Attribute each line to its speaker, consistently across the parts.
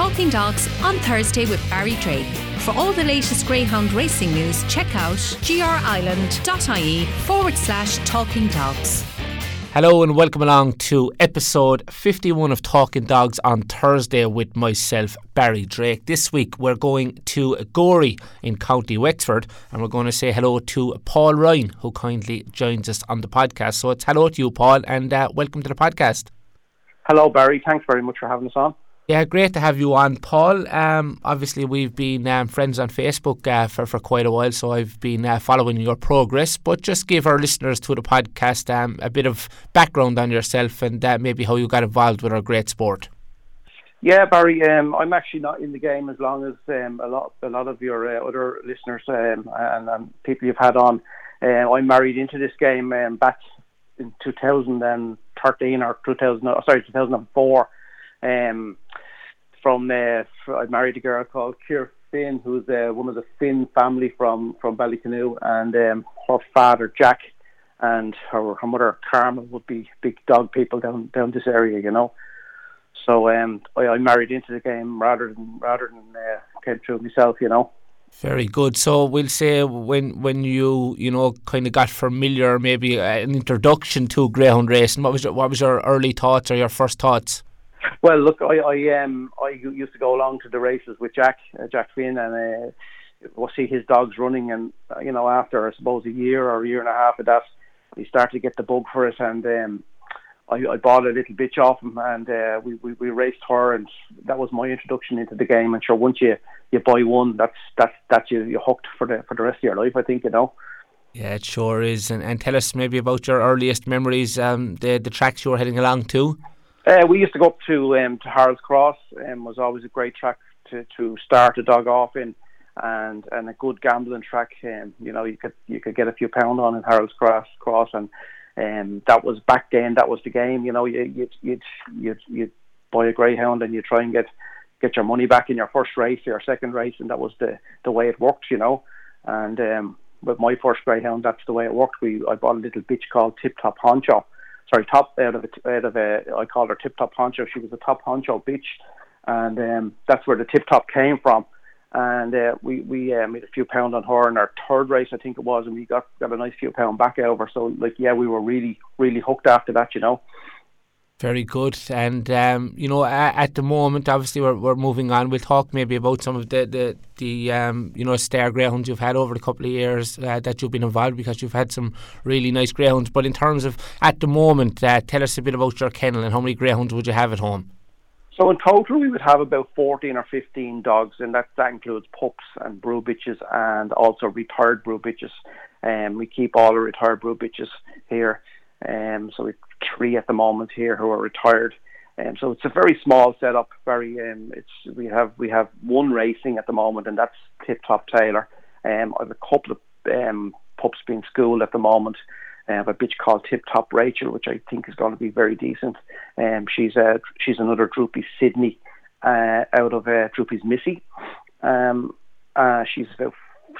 Speaker 1: Talking Dogs on Thursday with Barry Drake. For all the latest Greyhound racing news, check out grireland.ie forward slash talking dogs.
Speaker 2: Hello and welcome along to episode 51 of Talking Dogs on Thursday with myself, Barry Drake. This week we're going to Gorey in County Wexford and we're going to say hello to Paul Ryan, who kindly joins us on the podcast. So it's hello to you, Paul, and uh, welcome to the podcast.
Speaker 3: Hello, Barry. Thanks very much for having us on.
Speaker 2: Yeah, great to have you on, Paul. Um, obviously, we've been um, friends on Facebook uh, for, for quite a while, so I've been uh, following your progress. But just give our listeners to the podcast um, a bit of background on yourself and uh, maybe how you got involved with our great sport.
Speaker 3: Yeah, Barry. Um, I'm actually not in the game as long as um, a lot a lot of your uh, other listeners um, and, people you've had on. Uh, I'm married into this game um, back in 2013 or 2000. Sorry, 2004. Um, from uh, I married a girl called Kier Finn, who's uh, one of the Finn family from from Ballycanoe, and um, her father Jack and her, her mother Carmen would be big dog people down down this area, you know. So um, I, I married into the game rather than rather than uh, came through myself, you know.
Speaker 2: Very good. So we'll say when when you you know kind of got familiar, maybe an introduction to greyhound racing. What was your, what was your early thoughts or your first thoughts?
Speaker 3: Well, look, I I um I used to go along to the races with Jack uh, Jack Finn and uh, we'll see his dogs running, and uh, you know after I suppose a year or a year and a half of that, he started to get the bug for it, and um, I, I bought a little bitch off him, and uh, we, we we raced her, and that was my introduction into the game. And sure, once you you buy one, that's that's that's you you hooked for the for the rest of your life. I think you know.
Speaker 2: Yeah, it sure is. And, and tell us maybe about your earliest memories, um, the the tracks you were heading along to.
Speaker 3: Uh, we used to go up to um, to Harold's Cross, and um, was always a great track to, to start a dog off in, and and a good gambling track. Um, you know, you could you could get a few pound on in Harold's Cross, Cross, and um, that was back then. That was the game. You know, you you'd you'd you'd, you'd buy a greyhound and you try and get get your money back in your first race or your second race, and that was the the way it worked. You know, and um, with my first greyhound, that's the way it worked. We I bought a little bitch called Tip Top Honcho sorry, top out of a, out of a, I called her Tip Top Honcho. She was a top honcho bitch, and um, that's where the Tip Top came from. And uh, we we uh, made a few pound on her in our third race, I think it was, and we got got a nice few pound back over. So like, yeah, we were really really hooked after that, you know.
Speaker 2: Very good. And, um, you know, at, at, the moment, obviously, we're, we're moving on. We'll talk maybe about some of the, the, the um, you know, star greyhounds you've had over the couple of years uh, that you've been involved because you've had some really nice greyhounds. But in terms of at the moment, uh, tell us a bit about your kennel and how many greyhounds would you have at home?
Speaker 3: So in total, we would have about 14 or 15 dogs, and that, that includes pups and brew bitches and also retired brew bitches. Um, we keep all the retired brew bitches here. Um, so we three at the moment here who are retired. Um, so it's a very small setup. Very um, it's we have we have one racing at the moment, and that's Tip Top Taylor. Um, I have a couple of um, pups being schooled at the moment. I have a bitch called Tip Top Rachel, which I think is going to be very decent. Um, she's a she's another Droopy Sydney uh, out of uh, Droopy's Missy. Um, uh, she's a,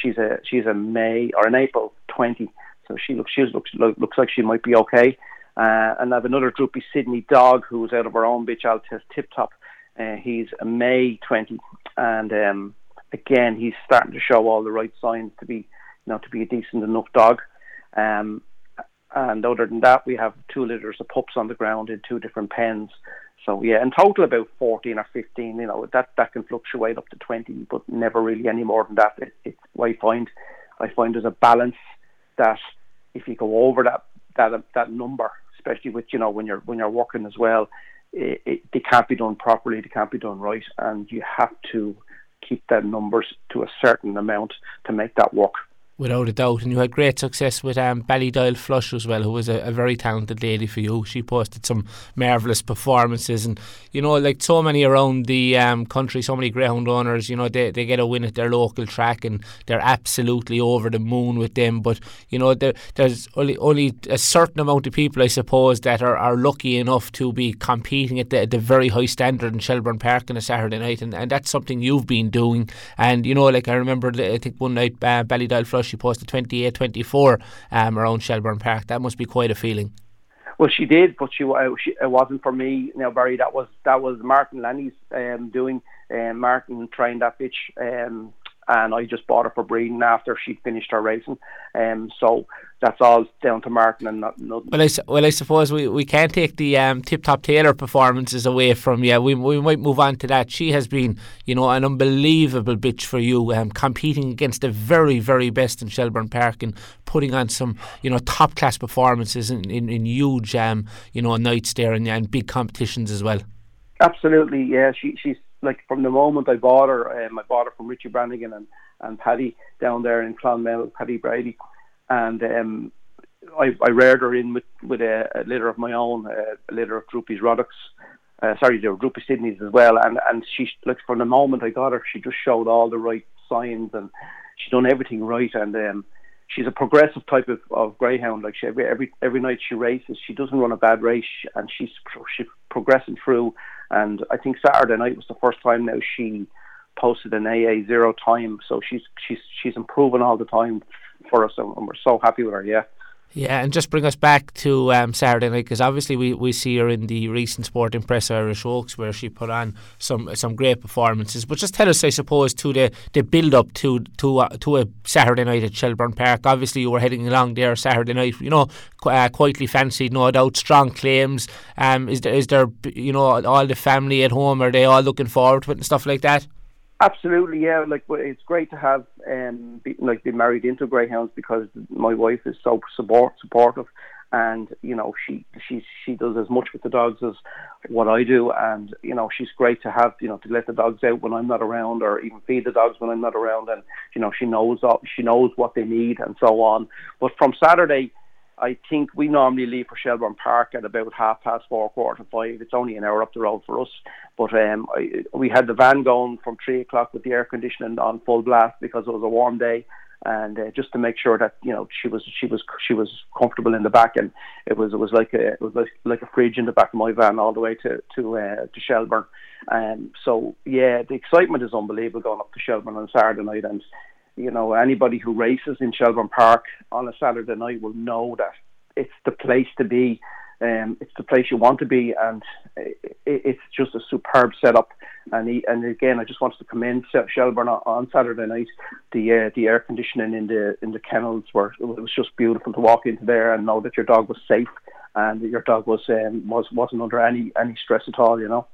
Speaker 3: she's a she's a May or an April twenty, so she looks she looks looks like she might be okay. Uh, and I have another droopy Sydney dog who's out of our own bitch Altest Tip Top. Uh, he's a May 20, and um, again he's starting to show all the right signs to be, you know, to be a decent enough dog. Um, and other than that, we have two litters of pups on the ground in two different pens. So yeah, in total about 14 or 15. You know that that can fluctuate up to 20, but never really any more than that. It, it I find I find there's a balance that if you go over that that that number, especially with you know when you're when you're working as well. It, it, they can't be done properly. They can't be done right, and you have to keep the numbers to a certain amount to make that work
Speaker 2: without a doubt. And you had great success with um, Ballydial Flush as well, who was a, a, very talented lady for you. She posted some marvellous performances, and you know, like so many around the um, country, so many greyhound owners, you know, they, they get a win at their local track, and they're absolutely over the moon with them. But you know, there, there's only only a certain amount of people, I suppose, that are, are lucky enough to be competing at the, the very high standard in Shelbourne Park on a Saturday night, and, and that's something you've been doing. And you know, like I remember, I think one night uh, Ballydial Flush she posted 28 24 um, around Shelbourne Park. That must be quite a feeling.
Speaker 3: Well, she did, but she, uh, she it wasn't for me. Now, Barry, that was that was Martin Lenny's um, doing. Um, Martin trained that bitch. Um, and I just bought her for breeding after she finished her racing. Um, so that's all down to Martin and not, nothing.
Speaker 2: Well, I, well, I suppose we, we can't take the um, Tip Top Taylor performances away from you. We, we might move on to that. She has been, you know, an unbelievable bitch for you, um, competing against the very, very best in Shelbourne Park and putting on some, you know, top class performances in, in, in huge, um, you know, nights there and, and big competitions as well.
Speaker 3: Absolutely, yeah. She she's like from the moment I bought her, um, I bought her from Richie Brannigan and, and Paddy down there in Clonmel, Paddy Brady, and um, I, I reared her in with, with a, a litter of my own, a litter of Droopy's Roddocks. Uh, sorry, there were Droopy Sydneys as well, and and she like from the moment I got her, she just showed all the right signs and she done everything right, and um, she's a progressive type of, of greyhound. Like she every every every night she races, she doesn't run a bad race, and she's she's progressing through. And I think Saturday night was the first time now she posted an AA zero time. So she's she's she's improving all the time for us, and we're so happy with her. Yeah.
Speaker 2: Yeah, and just bring us back to um, Saturday night because obviously we, we see her in the recent Sporting Press Irish Oaks where she put on some some great performances. But just tell us, I suppose, to the, the build up to to uh, to a Saturday night at Shelbourne Park. Obviously, you were heading along there Saturday night. You know, uh, quietly fancied, no doubt. Strong claims. Um, is there is there you know all the family at home? Are they all looking forward to it and stuff like that?
Speaker 3: Absolutely, yeah. Like it's great to have um be, like been married into greyhounds because my wife is so support supportive, and you know she she she does as much with the dogs as what I do, and you know she's great to have you know to let the dogs out when I'm not around, or even feed the dogs when I'm not around, and you know she knows all, she knows what they need and so on. But from Saturday I think we normally leave for Shelbourne Park at about half past four, quarter to five. It's only an hour up the road for us. But um, I, we had the van going from three o'clock with the air conditioning on full blast because it was a warm day, and uh, just to make sure that you know she was she was she was comfortable in the back, and it was it was like a it was like, like a fridge in the back of my van all the way to to uh, to Shelbourne. Um, so yeah, the excitement is unbelievable going up to Shelbourne on Saturday night, and you know, anybody who races in Shelbourne Park on a Saturday night will know that it's the place to be. Um, it's the place you want to be, and it, it's just a superb setup. And he, and again, I just wanted to commend Shelbourne on Saturday night. The uh, the air conditioning in the in the kennels were it was just beautiful to walk into there and know that your dog was safe and your dog was um, was wasn't under any any stress at all. You know.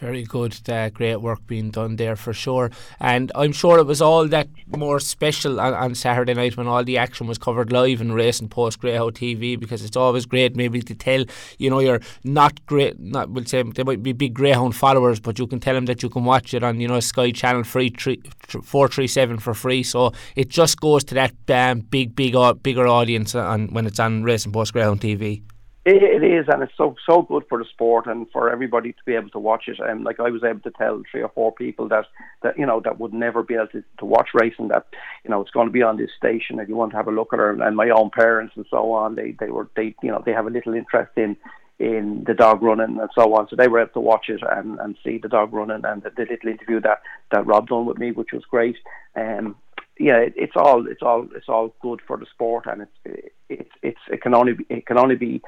Speaker 2: Very good, uh, great work being done there for sure. And I'm sure it was all that more special on, on Saturday night when all the action was covered live in Racing Post Greyhound TV because it's always great maybe to tell, you know, you're not great, not, we'll say they might be big Greyhound followers, but you can tell them that you can watch it on, you know, Sky Channel free, three, 437 for free. So it just goes to that um, big, big, uh, bigger audience on, when it's on Racing Post Greyhound TV.
Speaker 3: It, it is, and it's so so good for the sport and for everybody to be able to watch it. And like I was able to tell three or four people that that you know that would never be able to, to watch racing that you know it's going to be on this station if you want to have a look at it. And my own parents and so on, they they were they you know they have a little interest in in the dog running and so on. So they were able to watch it and, and see the dog running and the, the little interview that, that Rob done with me, which was great. Um, yeah, it, it's all it's all it's all good for the sport, and it's it's it's it can only be, it can only be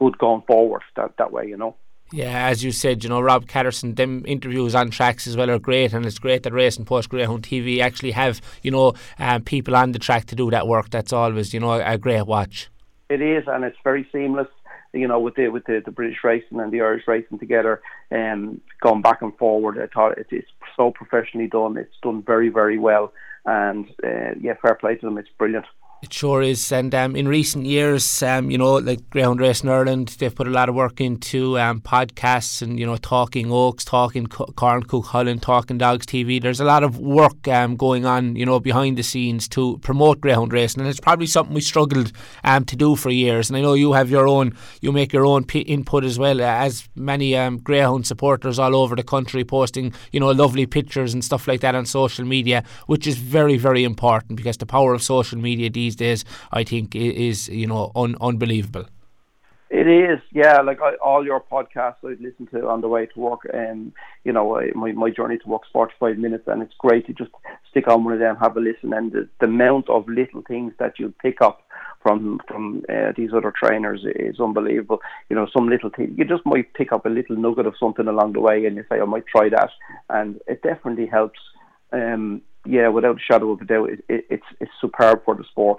Speaker 3: good going forward that, that way, you know.
Speaker 2: Yeah, as you said, you know, Rob Catterson, them interviews on tracks as well are great, and it's great that Racing Post Greyhound TV actually have, you know, um, people on the track to do that work. That's always, you know, a great watch.
Speaker 3: It is, and it's very seamless. You know, with the with the, the British racing and the Irish racing together, and um, going back and forward, I thought it, it's so professionally done. It's done very, very well, and uh, yeah, fair play to them. It's brilliant.
Speaker 2: It sure is. And um, in recent years, um, you know, like Greyhound Racing Ireland, they've put a lot of work into um, podcasts and, you know, talking Oaks, talking Carncuke talking Dogs TV. There's a lot of work um, going on, you know, behind the scenes to promote Greyhound Racing. And it's probably something we struggled um, to do for years. And I know you have your own, you make your own p- input as well, as many um, Greyhound supporters all over the country posting, you know, lovely pictures and stuff like that on social media, which is very, very important because the power of social media these these days, I think is you know un- unbelievable.
Speaker 3: It is, yeah. Like I, all your podcasts, I listen to on the way to work, and you know, I, my my journey to work is forty five minutes, and it's great to just stick on one of them, have a listen, and the, the amount of little things that you pick up from from uh, these other trainers is unbelievable. You know, some little thing you just might pick up a little nugget of something along the way, and you say, I might try that, and it definitely helps. Um, yeah, without a shadow of a doubt, it, it, it's it's superb for the sport.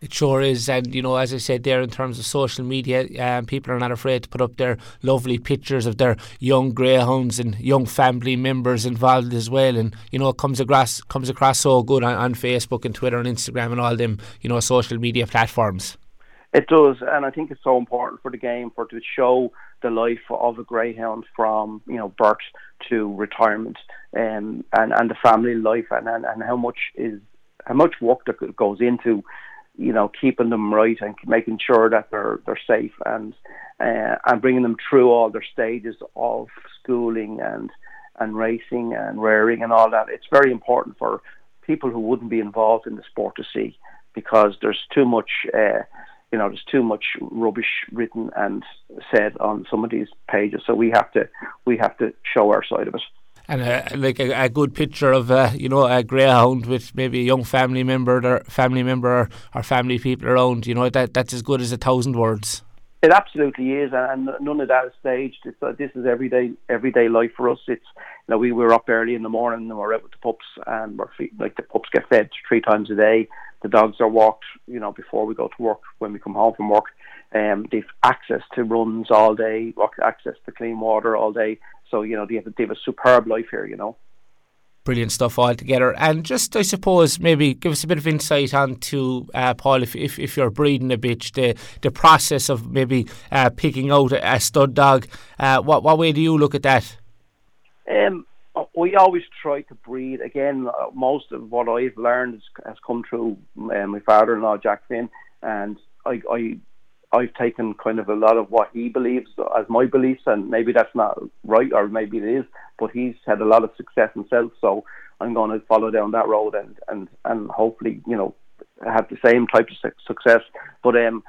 Speaker 2: It sure is, and you know, as I said there, in terms of social media, um, people are not afraid to put up their lovely pictures of their young greyhounds and young family members involved as well. And you know, it comes across comes across so good on, on Facebook and Twitter and Instagram and all them, you know, social media platforms.
Speaker 3: It does, and I think it's so important for the game for to show the life of a greyhound from you know birth to retirement, um, and and the family life, and, and and how much is how much work that goes into you know, keeping them right and making sure that they're they're safe and uh, and bringing them through all their stages of schooling and and racing and rearing and all that. It's very important for people who wouldn't be involved in the sport to see because there's too much. Uh, you know, there's too much rubbish written and said on some of these pages, so we have to we have to show our side of it.
Speaker 2: And a, like a, a, good picture of uh, you know a greyhound with maybe a young family member or family member or, or family people around you know that that's as good as a thousand words.
Speaker 3: It absolutely is and none of that is staged. It's, uh, this is everyday everyday life for us. It's you know we were up early in the morning and we're out with the pups and we're feed, like the pups get fed three times a day the dogs are walked you know before we go to work when we come home from work um, they've access to runs all day, access to clean water all day. So you know they have, they have a superb life here. You know.
Speaker 2: Brilliant stuff altogether. And just, I suppose, maybe give us a bit of insight onto, uh, Paul, if, if, if you're breeding a bitch, the, the process of maybe uh, picking out a, a stud dog. Uh, what, what way do you look at that?
Speaker 3: Um, we always try to breed. Again, uh, most of what I've learned has, has come through uh, my father-in-law, Jack Finn, and I, I I've taken kind of a lot of what he believes as my beliefs, and maybe that's not right, or maybe it is. But he's had a lot of success himself, so I'm going to follow down that road and and and hopefully, you know, have the same type of success. But um,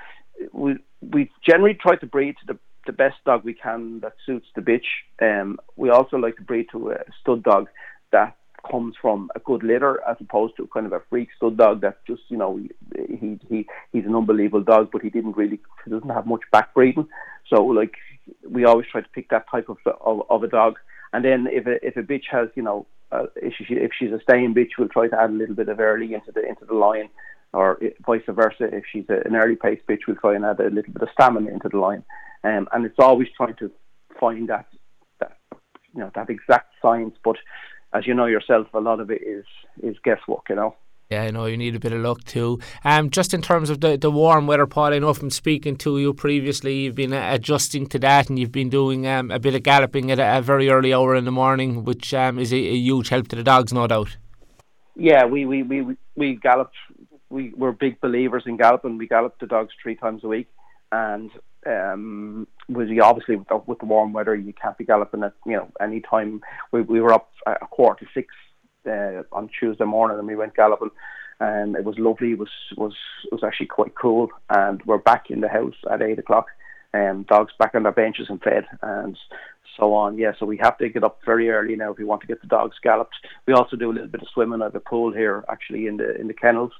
Speaker 3: we we generally try to breed to the the best dog we can that suits the bitch. Um, we also like to breed to a stud dog that comes from a good litter as opposed to kind of a freak stud dog that just you know he he he's an unbelievable dog but he didn't really he doesn't have much back breeding. So like we always try to pick that type of of, of a dog. And then if a if a bitch has you know uh, if she if she's a staying bitch we'll try to add a little bit of early into the into the line. Or vice versa if she's a, an early pace bitch we'll try and add a little bit of stamina into the line um, and it's always trying to find that that you know that exact science but as you know yourself, a lot of it is is guesswork. You know.
Speaker 2: Yeah, I know you need a bit of luck too. Um, just in terms of the, the warm weather, Paul, I know from speaking to you previously, you've been uh, adjusting to that, and you've been doing um, a bit of galloping at a, a, very early hour in the morning, which um, is a, a, huge help to the dogs, no doubt.
Speaker 3: Yeah, we we we we galloped. We were big believers in galloping. We galloped the dogs three times a week, and um, was obviously with the, with the, warm weather, you can't be galloping at you know any time. We, we were up a quarter to six uh, on Tuesday morning, and we went galloping, and it was lovely. It was was it was actually quite cool, and we're back in the house at eight o'clock. Um, dogs back on their benches and fed, and so on. Yeah, so we have to get up very early now if we want to get the dogs galloped. We also do a little bit of swimming at the pool here, actually in the in the kennels.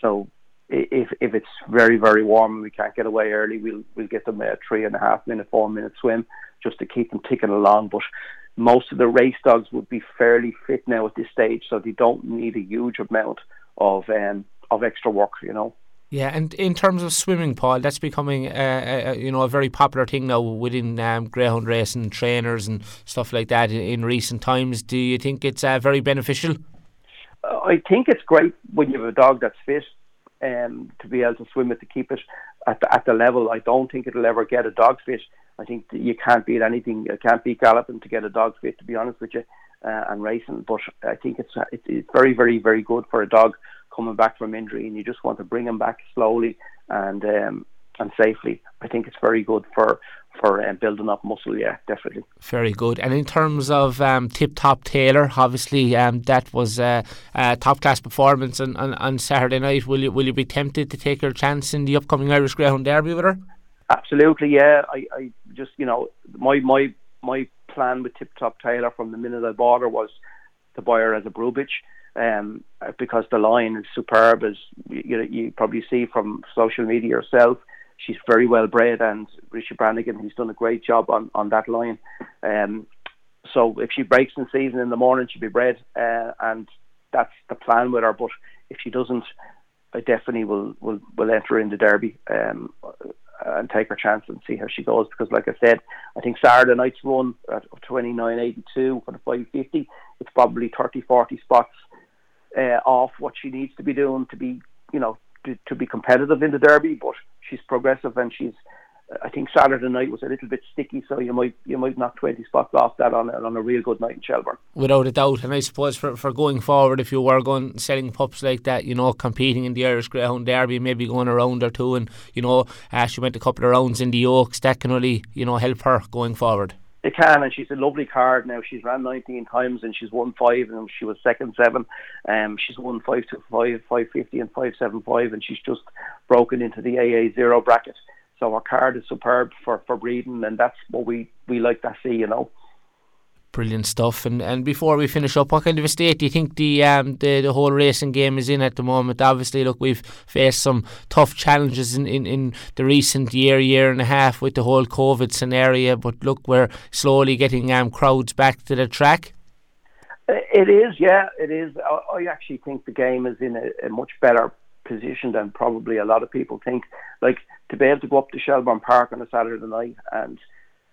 Speaker 3: So if if it's very very warm and we can't get away early, we'll we'll get them a three and a half minute, four minute swim just to keep them ticking along. But most of the race dogs would be fairly fit now at this stage, so they don't need a huge amount of um, of extra work, you know.
Speaker 2: Yeah, and in terms of swimming, Paul, that's becoming uh, a, you know a very popular thing now within um, greyhound racing trainers and stuff like that in, in recent times. Do you think it's uh, very beneficial?
Speaker 3: I think it's great when you have a dog that's fit um, to be able to swim it to keep it at the, at the level. I don't think it'll ever get a dog fit. I think you can't beat anything. You can't beat galloping to get a dog fit, to be honest with you, uh, and racing. But I think it's it's very very very good for a dog coming back from injury, and you just want to bring him back slowly and um, and safely. I think it's very good for for um, building up muscle. Yeah, definitely.
Speaker 2: Very good. And in terms of um, Tip Top Taylor, obviously um, that was a, a top class performance on, on, on, Saturday night. Will you will you be tempted to take your chance in the upcoming Irish Greyhound Derby with her?
Speaker 3: Absolutely, yeah. I, I just you know my my my plan with Tip Top Taylor from the minute I bought her was to buy her as a brood bitch um, because the line is superb, as you, you probably see from social media yourself. She's very well bred, and Richard Brannigan, he's done a great job on, on that line. Um, so if she breaks in season in the morning, she'll be bred, uh, and that's the plan with her. But if she doesn't, I definitely will will, will enter in the derby um, and take her chance and see how she goes. Because, like I said, I think Saturday night's run at 29.82 for the 550. It's probably 30, 40 spots uh, off what she needs to be doing to be, you know, to, to be competitive in the derby. But she's progressive and she's. I think Saturday night was a little bit sticky, so you might you might knock twenty spots off that on a, on a real good night in Shelbourne.
Speaker 2: Without a doubt, and I suppose for, for going forward, if you were going selling pups like that, you know, competing in the Irish Greyhound Derby, maybe going a round or two, and you know, uh, she went a couple of rounds in the Oaks, that can really you know help her going forward.
Speaker 3: It can, and she's a lovely card now. She's ran 19 times and she's won five, and she was second seven. Um, she's won five to five, five fifty, and five seven five, and she's just broken into the AA zero bracket. So her card is superb for, for breeding, and that's what we, we like to see, you know.
Speaker 2: Brilliant stuff. And and before we finish up, what kind of a state do you think the um the, the whole racing game is in at the moment? Obviously, look, we've faced some tough challenges in, in, in the recent year, year and a half with the whole COVID scenario. But look, we're slowly getting um crowds back to the track.
Speaker 3: Uh, it is, yeah, it is. I, actually think the game is in a, a much better position than probably a lot of people think. Like to be able to go up to Shelbourne Park on a Saturday night and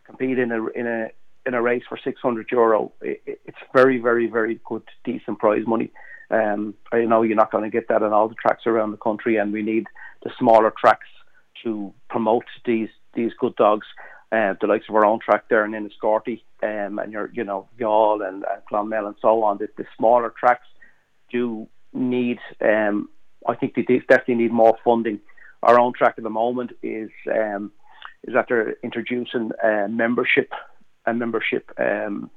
Speaker 3: compete in a in a in a race for 600 euro, it, it's very, very, very good, decent prize money. Um, I know you're not going to get that on all the tracks around the country, and we need the smaller tracks to promote these these good dogs. Uh, the likes of our own track there in Enniscorthy, um, and your, you know, and, and Clonmel and so on. The, the smaller tracks do need, um, I think they definitely need more funding. Our own track at the moment is um, is that they're introducing uh, membership a membership um,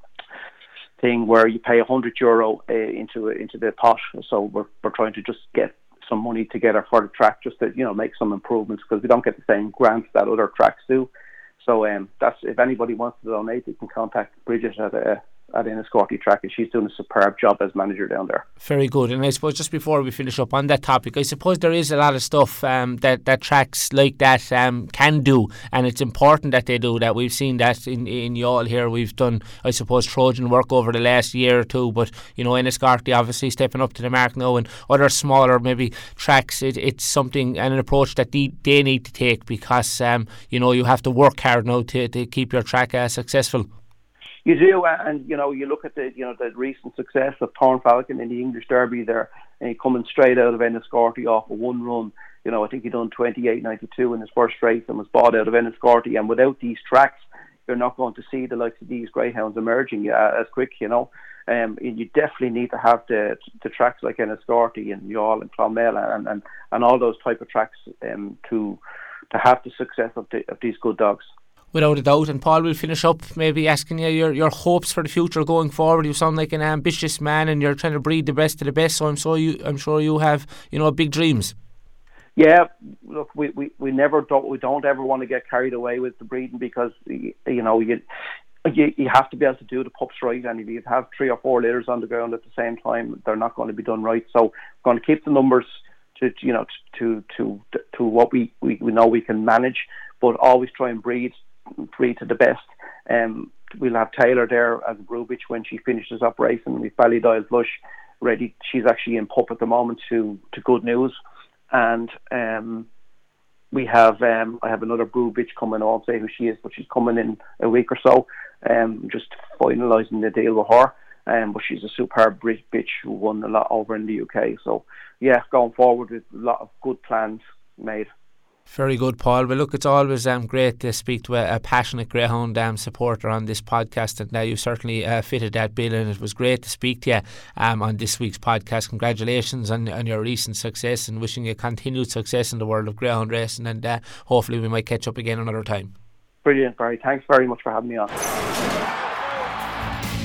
Speaker 3: thing where you pay a hundred euro uh, into into the pot. So we're we're trying to just get some money together for the track, just to you know make some improvements because we don't get the same grants that other tracks do. So um, that's if anybody wants to donate, you can contact Bridget at uh, at Enniscorthy track, and she's doing a superb job as manager down there.
Speaker 2: Very good. And I suppose just before we finish up on that topic, I suppose there is a lot of stuff um, that that tracks like that um, can do, and it's important that they do that. We've seen that in in Youghal here. We've done, I suppose, Trojan work over the last year or two, but you know, Enniscorthy obviously stepping up to the mark now, and other smaller maybe tracks. It, it's something and an approach that they, they need to take because um, you know you have to work hard now to, to keep your track uh, successful.
Speaker 3: You do, and you know, you look at the you know the recent success of Thorn Falcon in the English Derby there, and coming straight out of Enniscorthy off a one run. You know, I think he done twenty eight ninety two in his first race and was bought out of Enniscorthy. And without these tracks, you're not going to see the likes of these greyhounds emerging uh, as quick. You know, um, you definitely need to have the the tracks like Enniscorthy and Youghal and Clonmel and, and and all those type of tracks um, to to have the success of, the, of these good dogs
Speaker 2: without a doubt. And Paul will finish up maybe asking you your, your hopes for the future going forward. You sound like an ambitious man, and you're trying to breed the best of the best. So I'm so you I'm sure you have you know big dreams.
Speaker 3: Yeah, look, we, we, we never don't we don't ever want to get carried away with the breeding because you know you. You, you have to be able to do the pups right, and if you have three or four litters on the ground at the same time, they're not going to be done right. So, we're going to keep the numbers to you know to to to what we, we, we know we can manage, but always try and breed three to the best. Um, we'll have Taylor there as bitch when she finishes up racing. We've Ballydoyle Flush ready. She's actually in pup at the moment to to good news, and um, we have um, I have another brood bitch coming. Won't say who she is, but she's coming in a week or so. Um, just finalising the deal with her. Um, but she's a superb bitch who won a lot over in the UK. So yeah, going forward with a lot of good plans made.
Speaker 2: Very good, Paul. Well, look, it's always um, great to speak to a, a passionate Greyhound um, supporter on this podcast, and now you certainly uh, fitted that bill, and it was great to speak to you um, on this week's podcast. Congratulations on, on your recent success, and wishing you continued success in the world of Greyhound racing, and uh, hopefully we might catch up again another time.
Speaker 3: Brilliant, Barry. Thanks very much for having me on.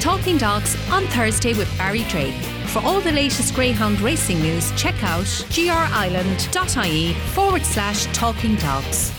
Speaker 1: Talking Dogs on Thursday with Barry Drake. For all the latest Greyhound racing news, check out grireland.ie forward slash talking dogs.